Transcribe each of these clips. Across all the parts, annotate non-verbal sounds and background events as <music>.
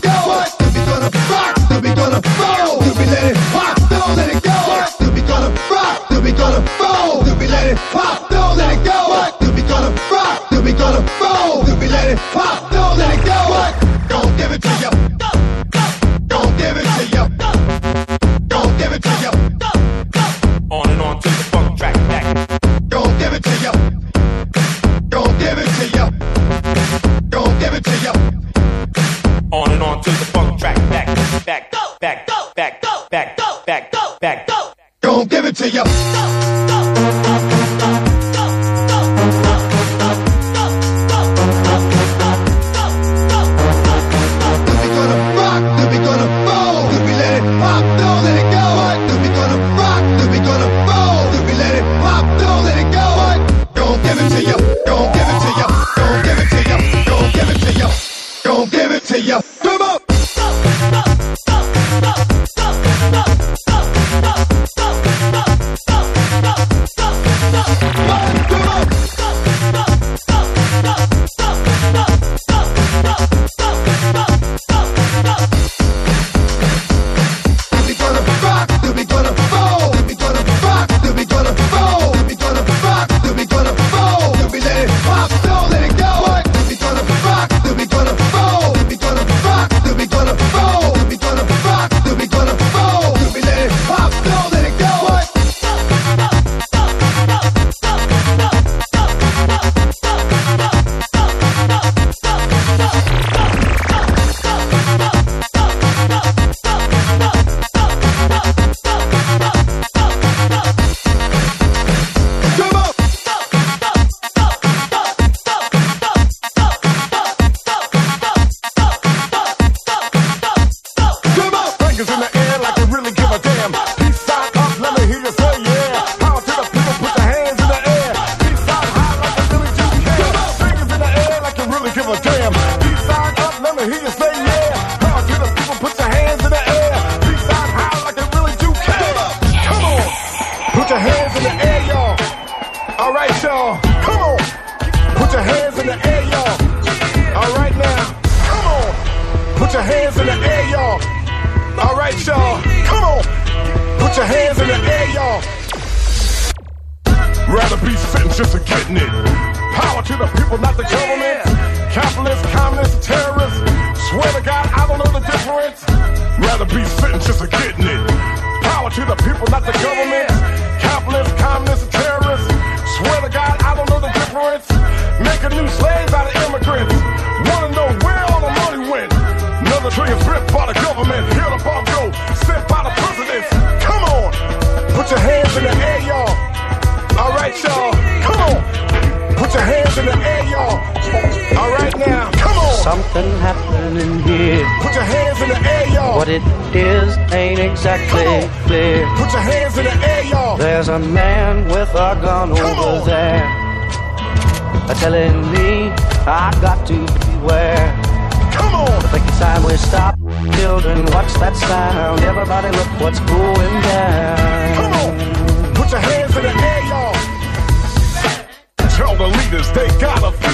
go. Then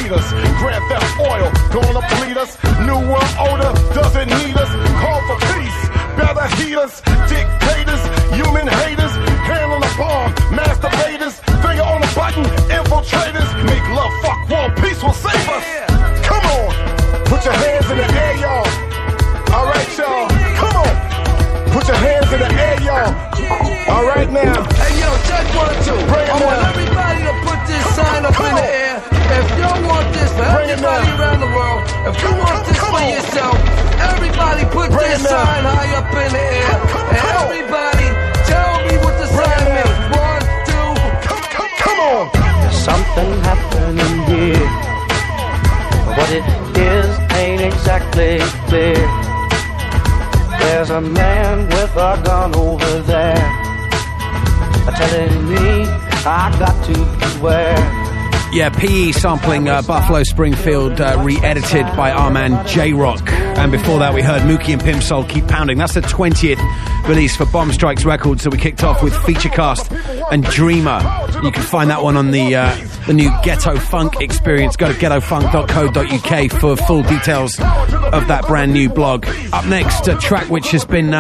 gotta us. Grand Theft Oil gonna bleed us. New World Order doesn't need us. Call for peace, better heat us. Dictators, human haters, hand on the bomb, masturbators, finger on the button, infiltrators. Make love, fuck war, peace will save us. Come on, put your hands in the air, y'all. All right, y'all. Come on, put your hands in the air, y'all. All right now. Hey yo, check one two. Bring I want everybody to put this sign up in the air. If you want this for Bring everybody around the world, if you want this Come for on. yourself, everybody put Bring this it down. sign high up in the air. Come- And come on. everybody tell me what the Bring sign means. One, two. Come, come, come on. Something happening here. What it is ain't exactly clear. There's a man with a gun over there. Telling me I got to beware. Yeah, PE sampling uh, Buffalo Springfield, uh, re-edited by our man J Rock, and before that we heard Mookie and Pimp Soul keep pounding. That's the twentieth release for Bomb Strikes Records. So we kicked off with Featurecast and Dreamer. You can find that one on the uh, the new Ghetto Funk experience. Go to ghettofunk.co.uk for full details of that brand new blog. Up next, a track which has been.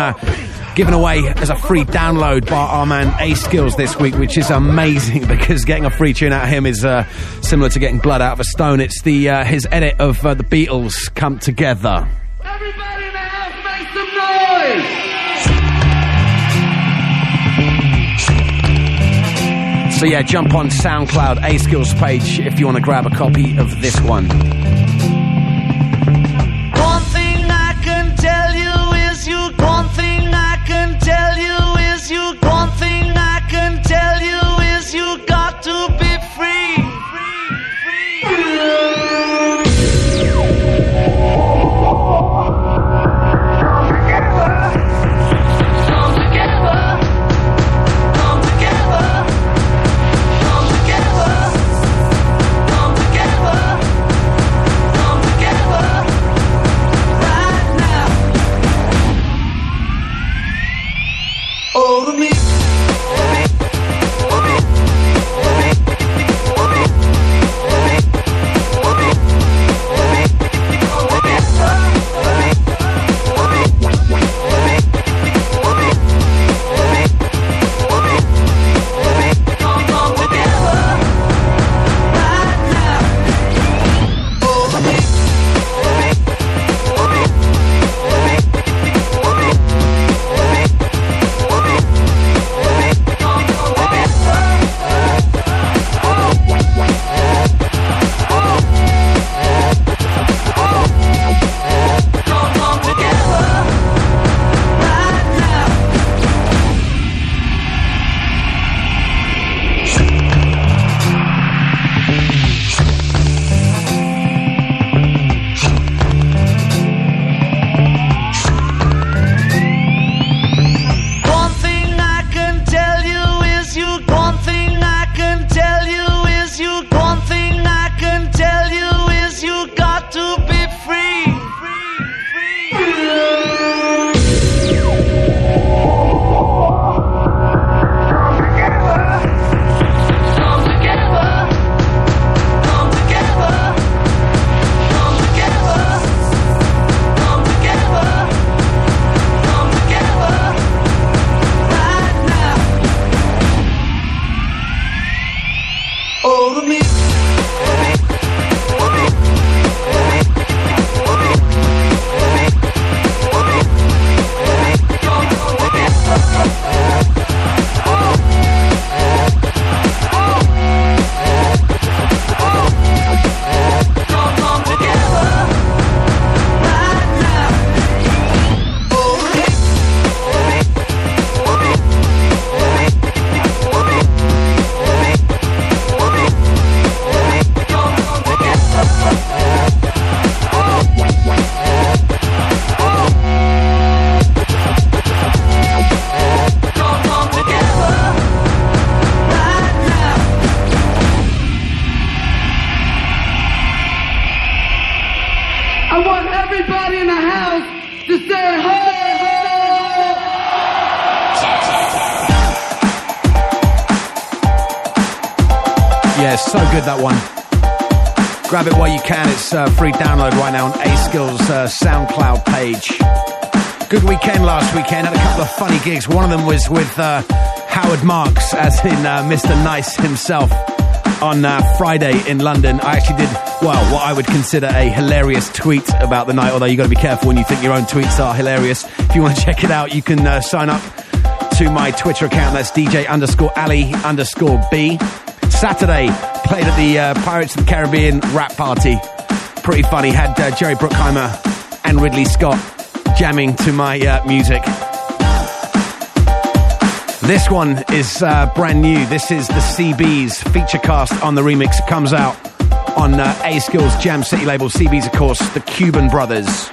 Given away as a free download by our man A.Skillz this week, which is amazing <laughs> because getting a free tune out of him is uh, similar to getting blood out of a stone. It's the uh, his edit of uh, the Beatles come together. Everybody in the house make some noise. So yeah, jump on SoundCloud A.Skillz page if you want to grab a copy of this. One Funny gigs. One of them was with uh, Howard Marks, as in uh, Mr. Nice himself, on uh, Friday in London. I actually did well what I would consider a hilarious tweet about the night. Although you've got to be careful when you think your own tweets are hilarious. If you want to <laughs> check it out, you can uh, sign up to my Twitter account. That's DJ underscore Ali underscore B. Saturday, played at the uh, Pirates of the Caribbean rap party. Pretty funny. Had uh, Jerry Bruckheimer and Ridley Scott jamming to my uh, music. This one is uh, brand new. This is the CB's Featurecast on the remix. Comes out on uh, A.Skillz Jam City label. CB's, of course, the Cuban Brothers.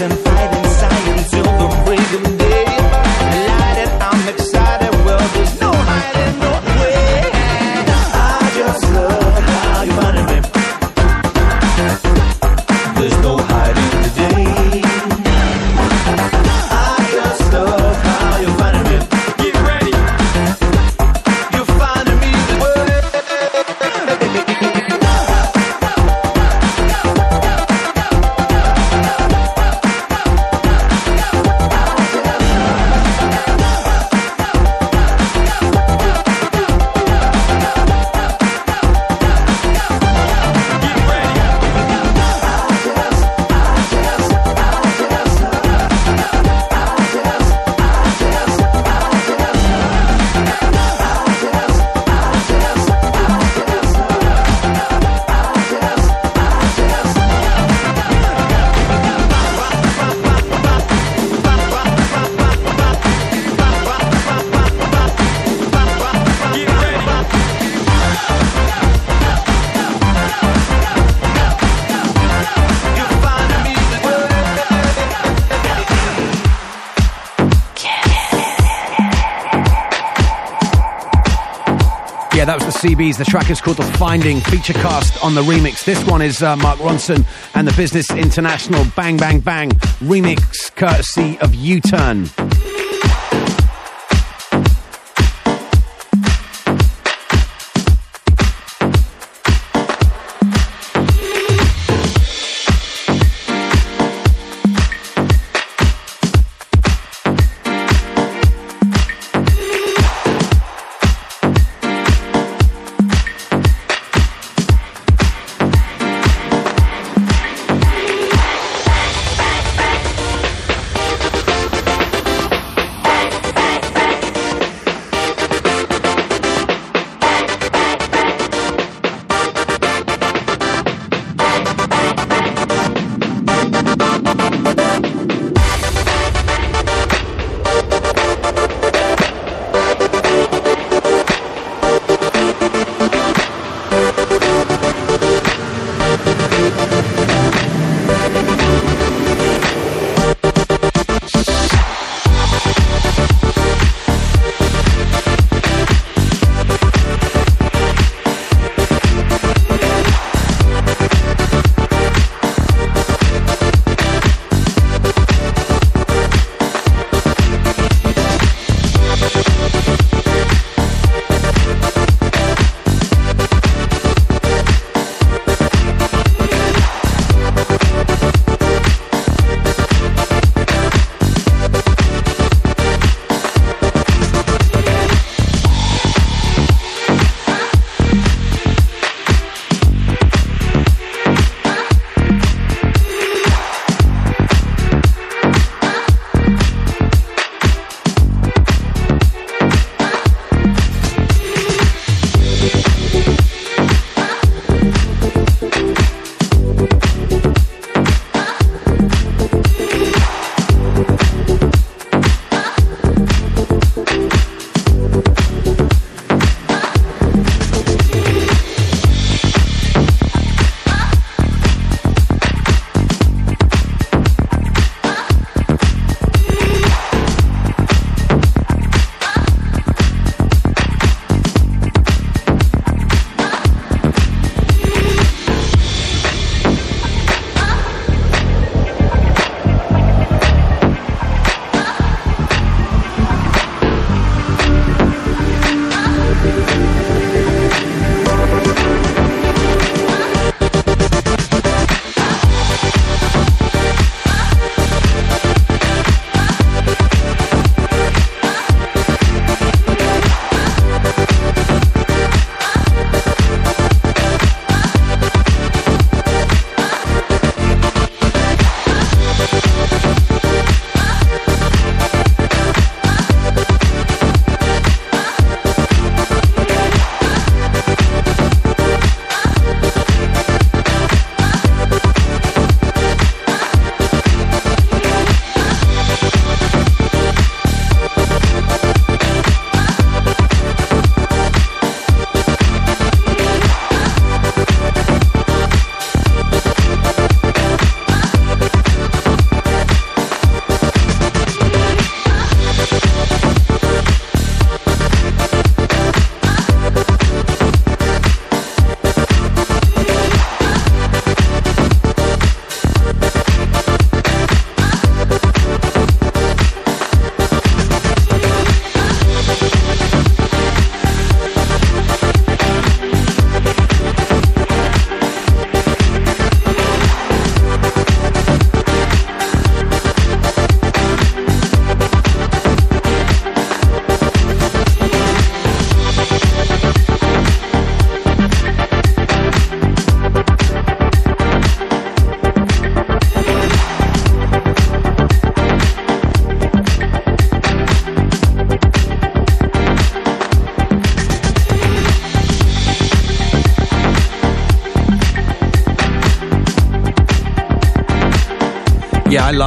them the The track is called The Finding, Featurecast on the remix. This one is uh, Mark Ronson and the Business International Bang Bang Bang remix, courtesy of U Turn.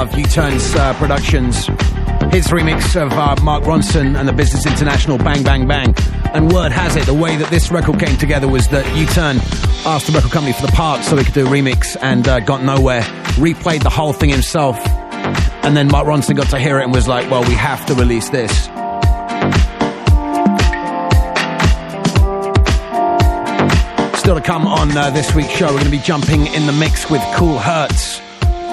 Love U-Turn's uh, productions. His remix of uh, Mark Ronson and the Business International Bang Bang Bang. And word has it, the way that this record came together was that U-Turn asked the record company for the parts so he could do a remix and uh, got nowhere. Replayed the whole thing himself. And then Mark Ronson got to hear it and was like, well, we have to release this. Still to come on uh, this week's show, we're going to be jumping in the mix with Cool Hertz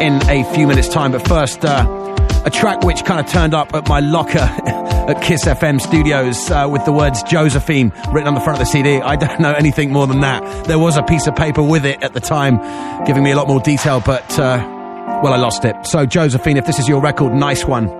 in a few minutes' time. But first, uh, a track which kind of turned up at my locker <laughs> at Kiss FM studios uh, with the words Josephine written on the front of the CD. I don't know anything more than that. There was a piece of paper with it at the time, giving me a lot more detail, but, uh, well, I lost it. So, Josephine, if this is your record, nice one.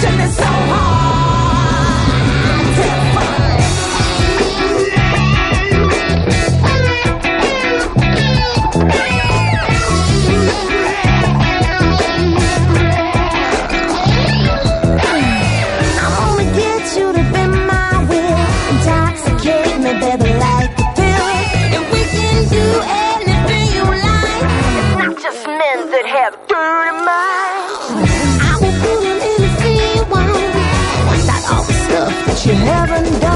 dedication is so hard you haven't done.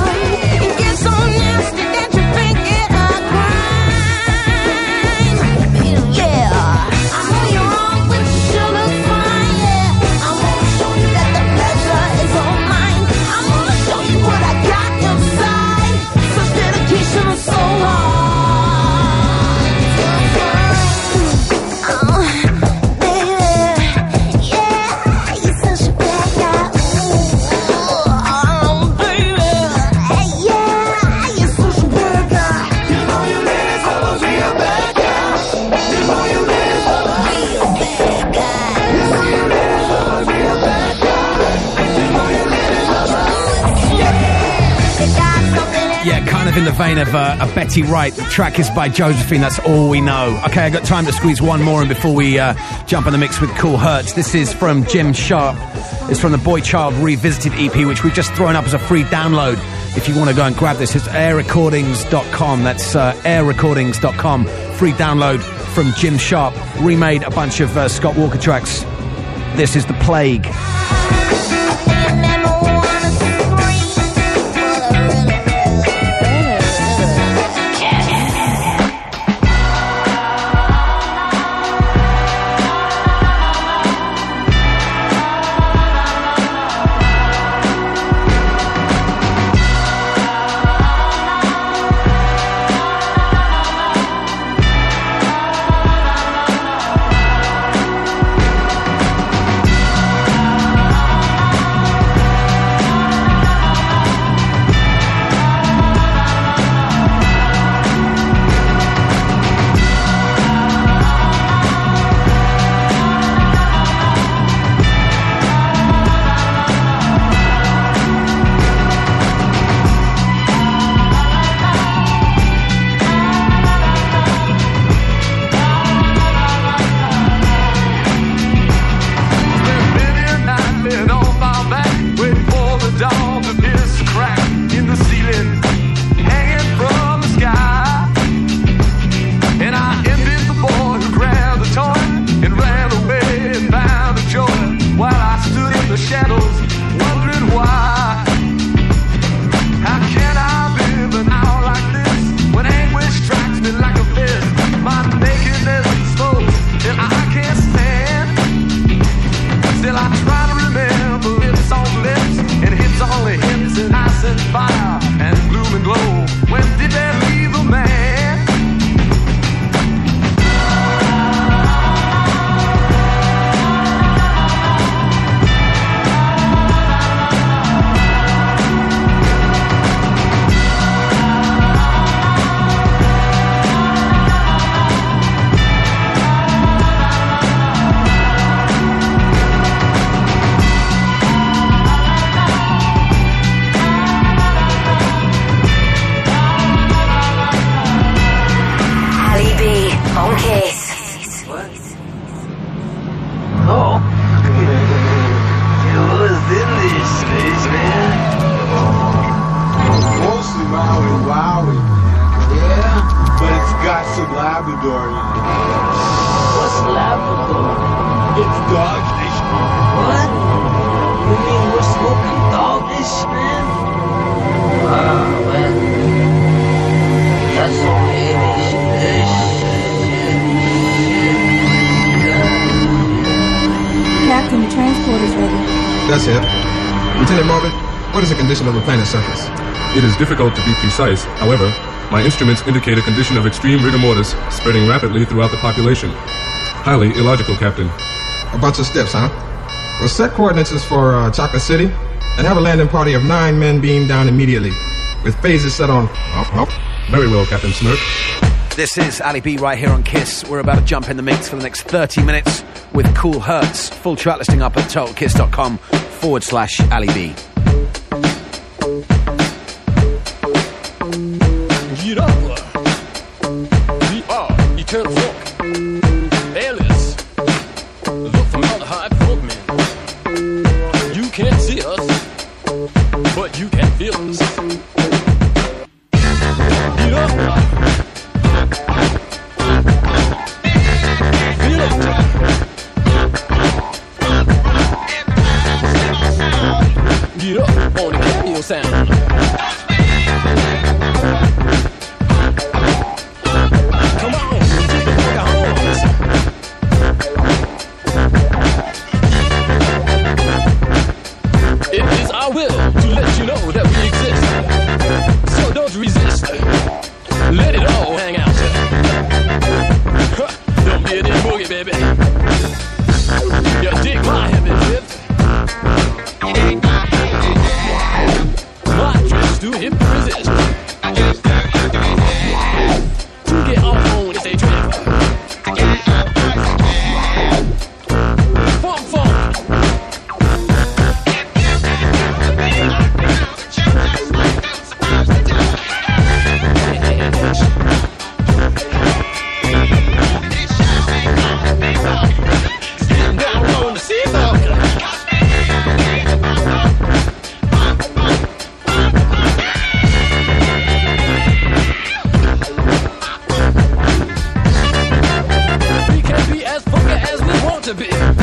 Of in the vein of uh, a Betty Wright. The track is by Josephine, that's all we know. Okay, I got time to squeeze one more in before we uh, jump in the mix with Cool Hertz. This is from Jim Sharp. It's from the Boy Child Revisited EP, which we've just thrown up as a free download. If you want to go and grab this, it's airrecordings.com. That's uh, airrecordings.com. Free download from Jim Sharp. Remade a bunch of uh, Scott Walker tracks. This is The Plague. difficult to be precise, however, my instruments indicate a condition of extreme rigor mortis spreading rapidly throughout the population. Highly illogical, Captain. A bunch of steps, huh? Well, set coordinates for uh, City and have a landing party of nine men beam down immediately, with phasers set on. Oh, oh. Very well, Captain Smirk. This is Ali B right here on Kiss. We're about to jump in the mix for the next 30 minutes with Cool Hertz. Full track listing up at totalkiss.com forward slash Ali B. a bit.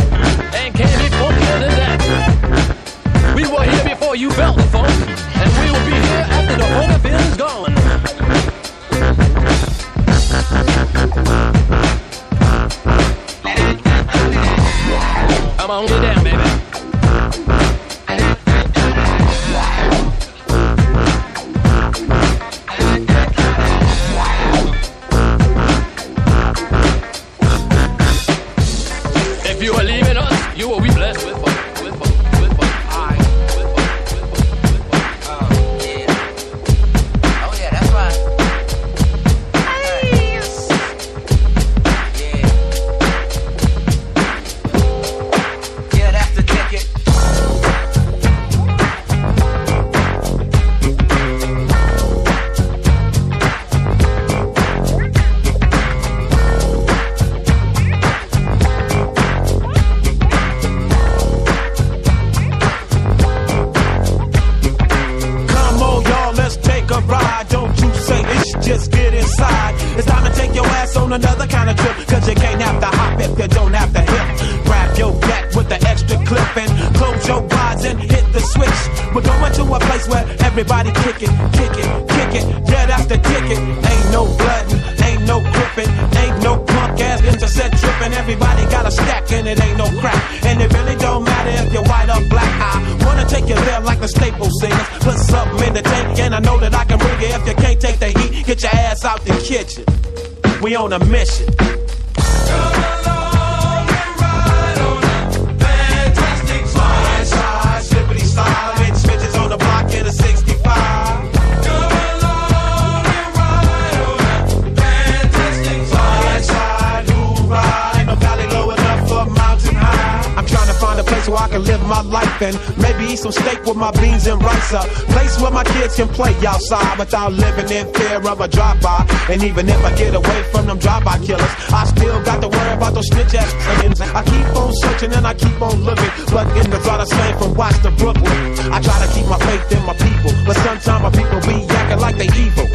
And maybe eat some steak with my beans and rice. A place where my kids can play outside without living in fear of a drive-by. And even if I get away from them drive-by killers, I still got to worry about those snitch ass friends. I keep on searching and I keep on looking, but in the are the same from Watts to Brooklyn. I try to keep my faith in my people, but sometimes my people be acting like they evil.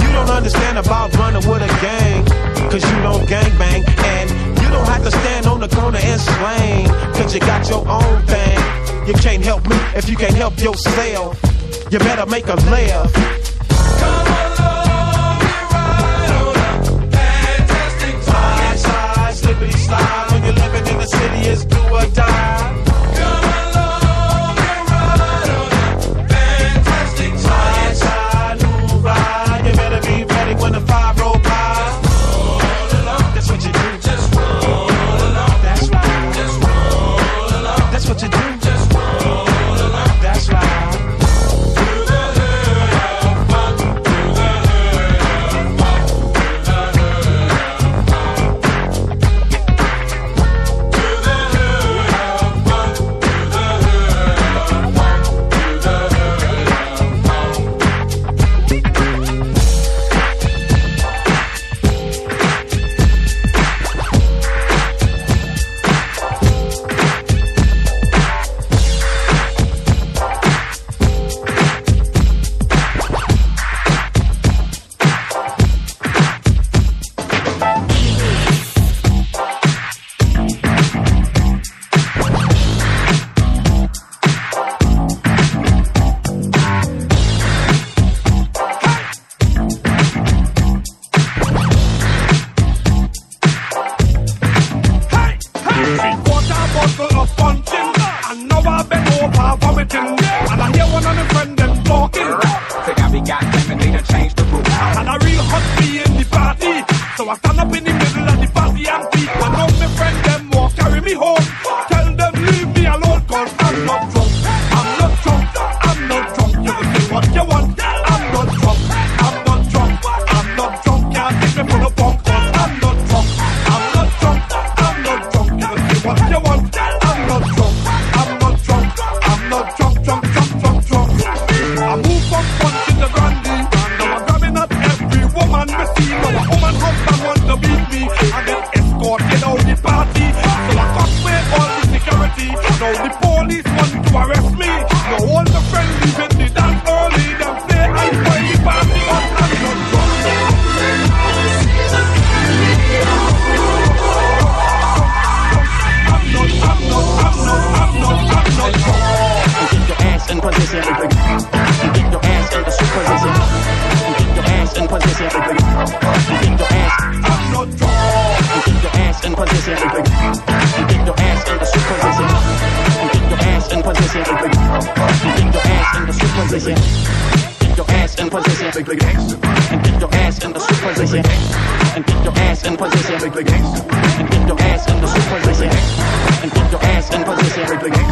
You don't understand about running with a gang, cause you don't gang bang. And you don't have to stand on the corner and slang, cause you got your own thing. You can't help me if you can't help yourself. You better make a laugh. Slide, slide, slippity slide. When you're living in the city, it's do or die. Position. And get your ass in position. And get your ass in the super position. And get your ass in position.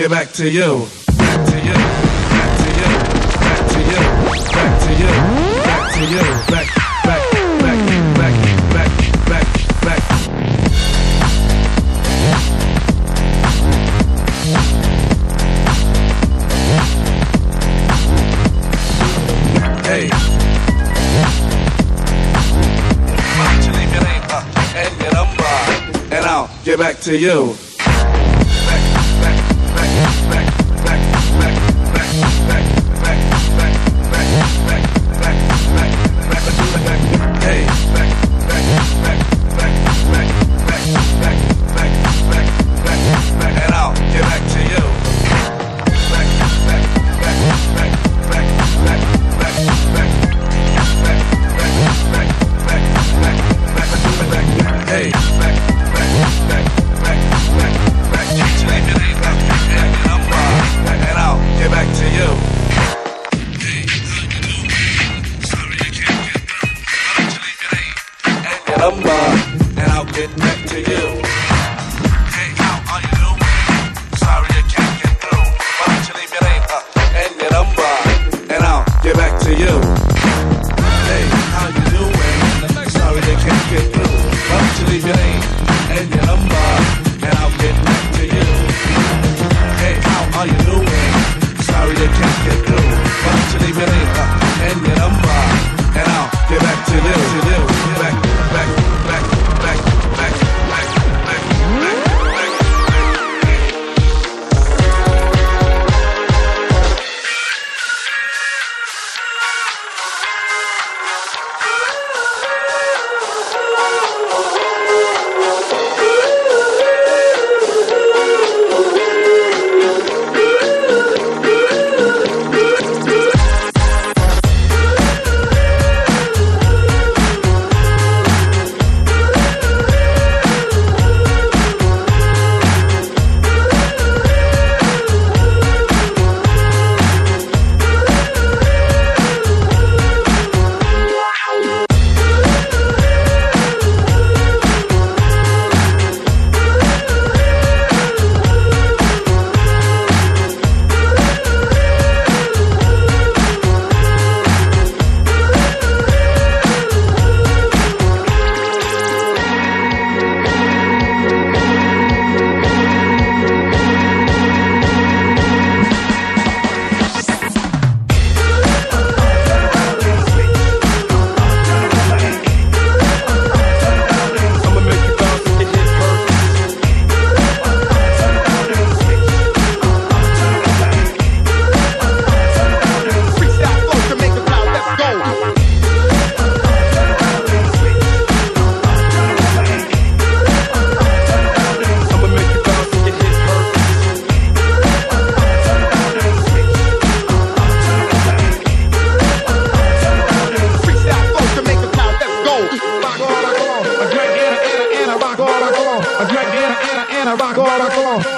Get back to you. Back to you. Back to you. Back to you. Back to you. Back to you. Back. Back. Back. Back. Back. Back. Hey. Leave your name and your uh, and I'll get back to you.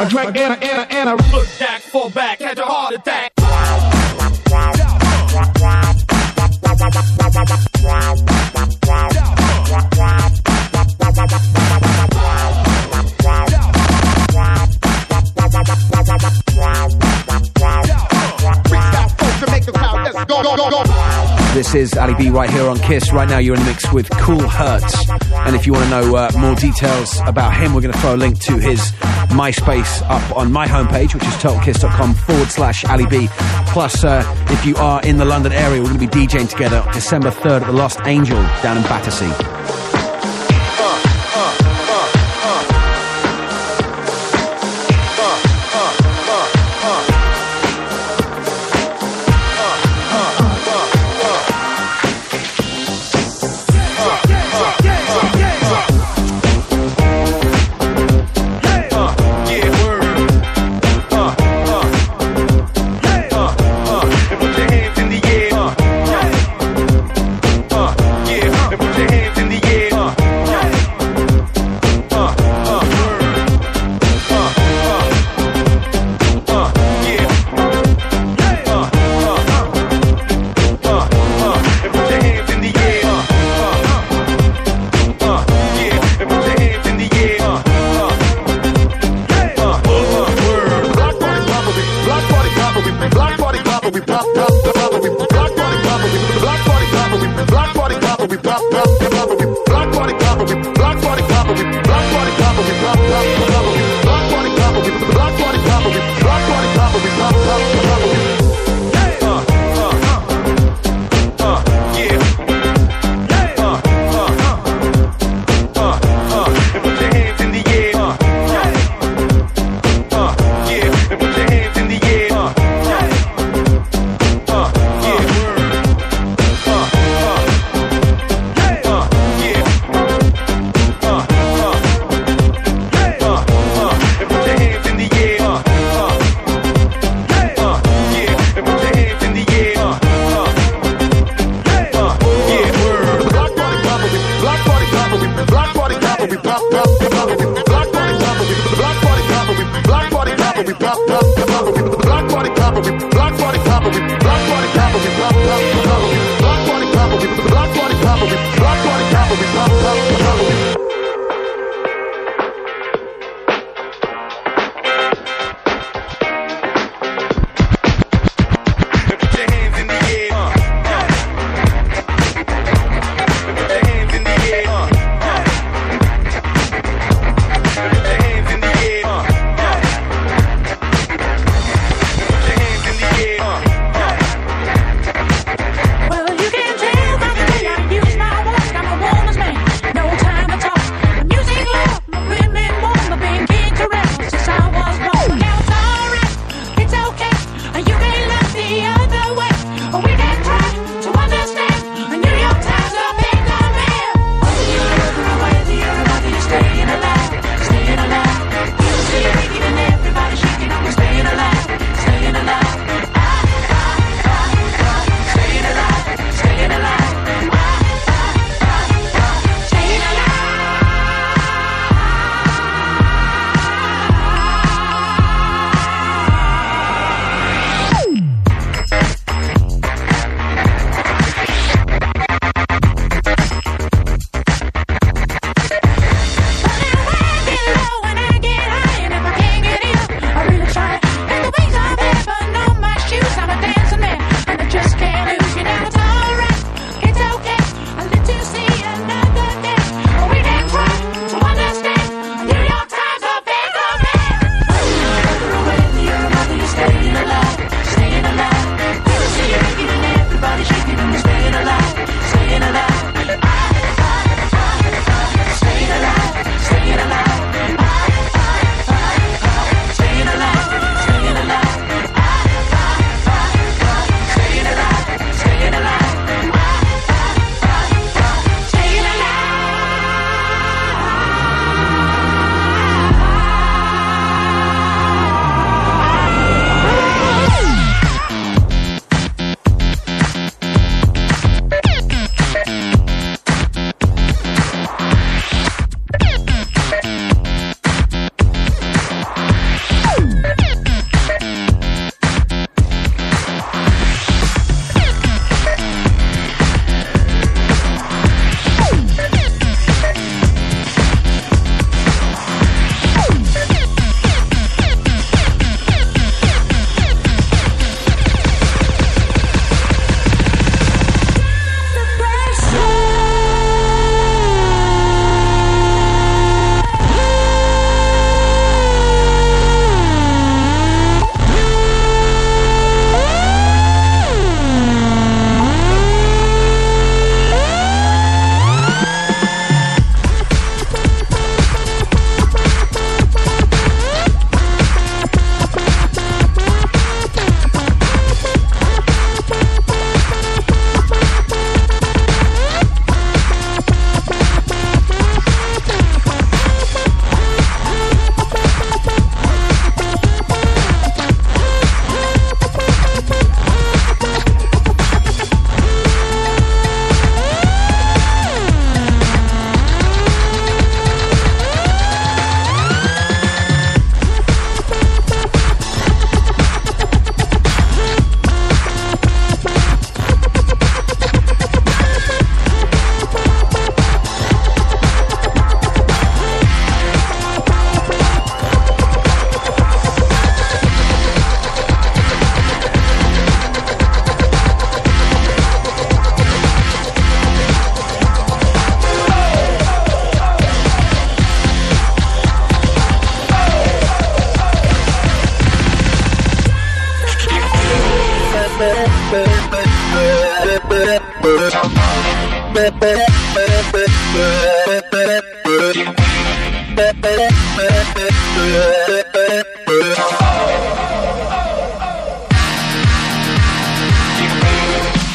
On a drink and a, and a, and a. Look back, fall back, had a heart attack. This is Ali B right here on Kiss. Right now, you're in the mix with Cool Hertz. And if you want to know uh, more details about him, we're going to throw a link to his MySpace up on my homepage, which is totalkiss.com forward slash Ali B. Plus, uh, if you are in the London area, we're going to be DJing together December 3rd at the Lost Angel down in Battersea.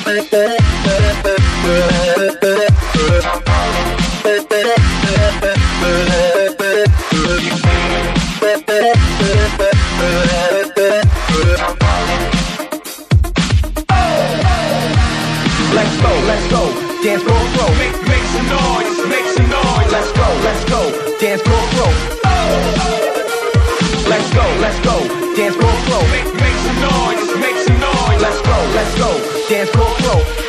Some noise. Let's go, dance floor flow.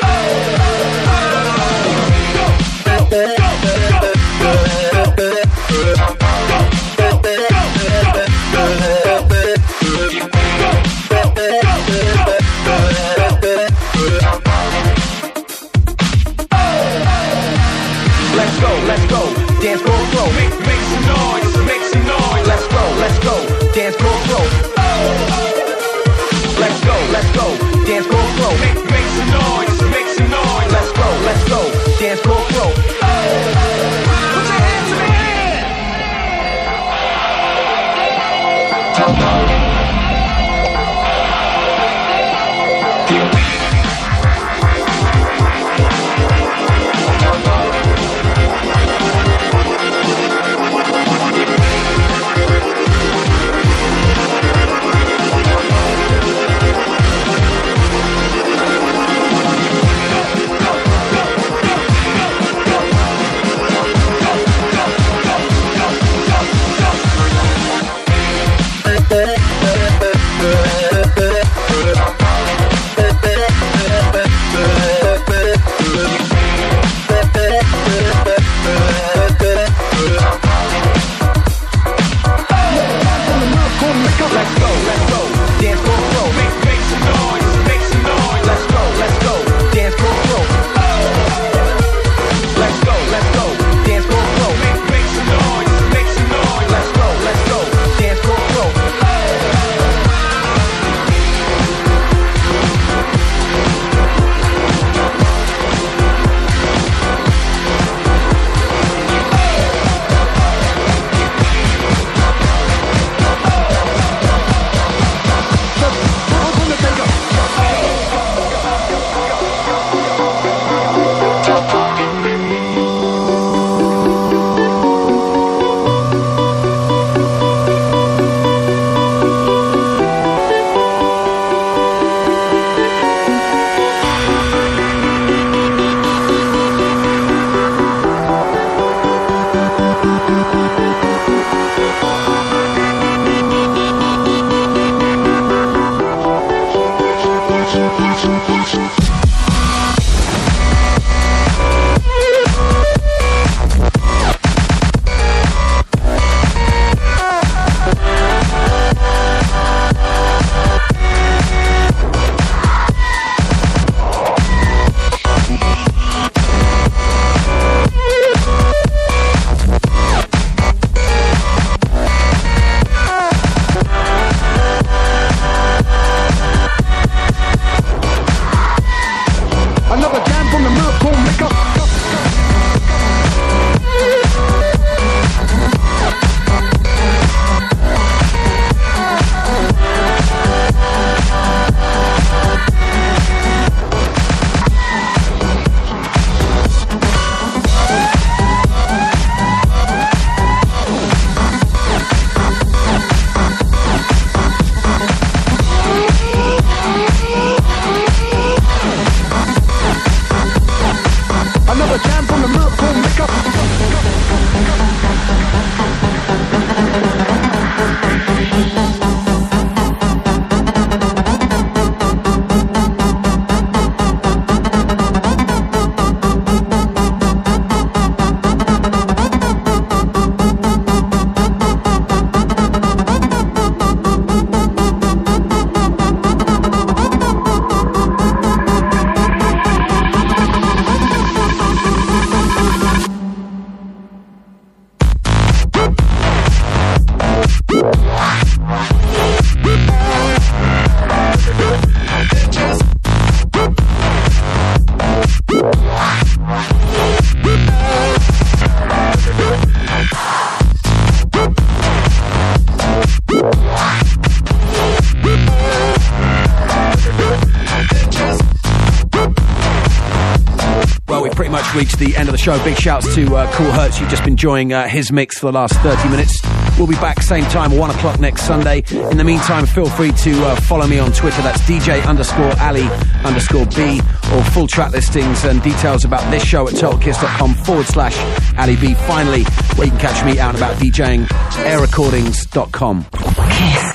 Show. Big shouts to uh, Cool Hertz. You've just been enjoying uh, his mix for the last 30 minutes. We'll be back same time, 1 o'clock next Sunday. In the meantime, feel free to uh, follow me on Twitter. That's DJ underscore Ali underscore B or full track listings and details about this show at totalkiss.com forward slash Ali B. Finally, where you can catch me out about DJing, airrecordings.com. Kiss.